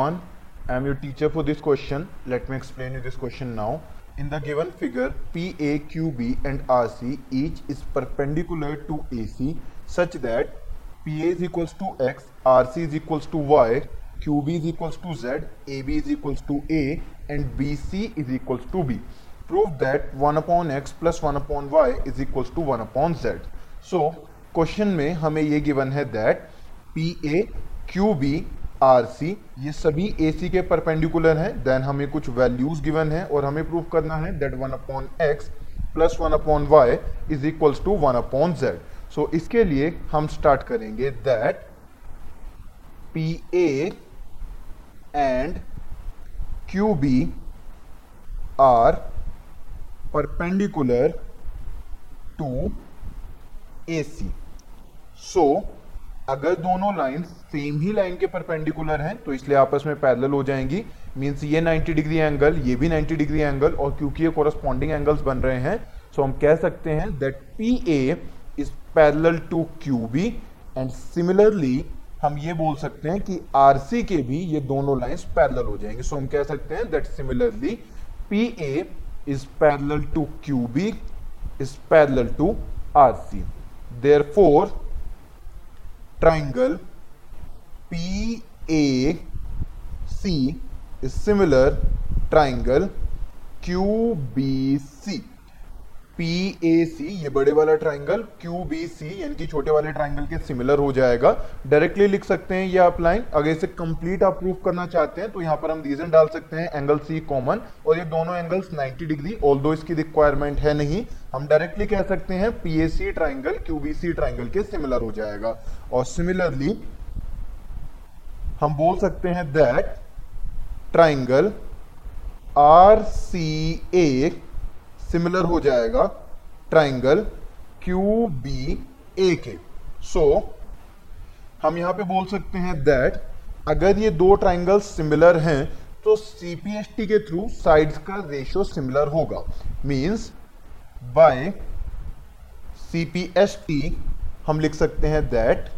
everyone. I am your teacher for this question. Let me explain you this question now. In the given figure, PA, QB and RC each is perpendicular to AC such that PA is equals to X, RC is equals to Y, QB is equals to Z, AB is equals to A and BC is equals to B. Prove that 1 upon X plus 1 upon Y is equals to 1 upon Z. So, question में हमें ये given है A Q B R C ये सभी ए सी के perpendicular हैं then हमें कुछ वैल्यूज़ गिवन है और हमें प्रूव करना है that one upon X plus one upon Y is equals to one upon Z so इसके लिए हम स्टार्ट करेंगे that P A and Q B are perpendicular to A C so अगर दोनों लाइन सेम ही line के perpendicular हैं तो इसलिए आपस में पैरेलल हो जाएँगी। मींस ये 90 डिग्री एंगल ये भी 90 डिग्री एंगल और क्योंकि ये कोरस्पॉन्डिंग एंगल्स बन रहे हैं सो हम कह सकते हैं that P A is parallel to Q B and similarly हम ये बोल सकते हैं कि आर सी के भी ये दोनों लाइंस पैरेलल हो जाएँगे। सो हम कह सकते हैं that similarly P A is parallel to Q B is parallel to R C therefore triangle PAC is similar triangle QBC PAC ये बड़े वाला ट्राइंगल QBC यानी कि छोटे वाले ट्राइंगल के सिमिलर हो जाएगा। डायरेक्टली लिख सकते हैं ये आप लाइन अगर इसे कंप्लीट आप प्रूफ करना चाहते हैं तो यहाँ पर हम रीजन डाल सकते हैं एंगल सी कॉमन और ये दोनों एंगल्स 90 डिग्री ऑल दो इसकी रिक्वायरमेंट है नहीं। हम डायरेक्टली कह सकते हैं पीएसी ट्राइंगल क्यूबीसी ट्राइंगल के सिमिलर हो जाएगा। और सिमिलरली हम बोल सकते हैं that triangle R C A similar हो जाएगा ट्राइंगल क्यू बी ए के सो हम यहाँ पे बोल सकते हैं दैट अगर ये दो ट्राइंगल सिमिलर हैं तो सीपीएसटी के थ्रू साइड्स का रेशियो सिमिलर होगा। मींस बाय सीपीएसटी हम लिख सकते हैं that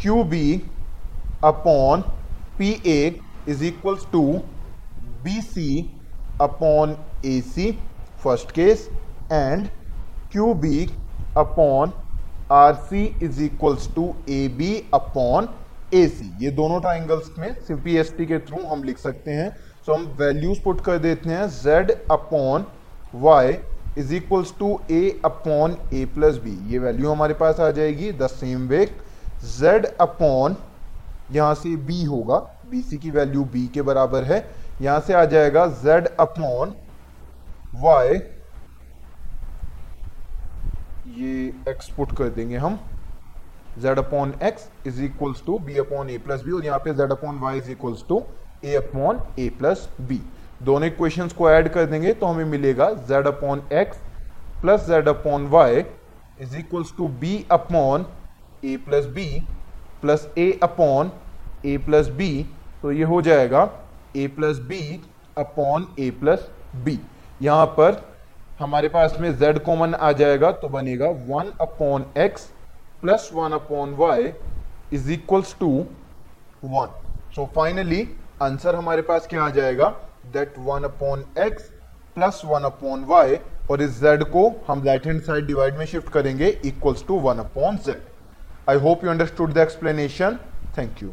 Q B upon P A is equals to B C upon A C first case and Q B upon R C is equals to A B upon A C ये दोनों triangles में C P S T के through हम लिख सकते हैं। So so, हम values put कर देते हैं। Z upon Y is equals to A upon A plus B ये वैल्यू हमारे पास आ जाएगी the same way z upon यहाँ से b होगा। Bc की वैल्यू b के बराबर है। यहाँ से आ जाएगा z अपॉन y ये x पुट कर देंगे हम। Z upon X is equals to B upon A plus B और यहाँ पे z upon Y is equals to A upon A plus B दोनों इक्वेशंस को ऐड कर देंगे तो हमें मिलेगा z upon X plus Z upon Y is equals to B upon A plus B plus A upon A plus B तो ये हो जाएगा A plus B upon A plus B यहाँ पर हमारे पास में z कॉमन आ जाएगा तो बनेगा one upon X plus one upon Y is equals to one so finally answer हमारे पास क्या आ जाएगा? That one upon X plus one upon Y और इस जेड को हम राइट हैंड साइड डिवाइड में शिफ्ट करेंगे equals to one upon Z I hope you understood the explanation thank you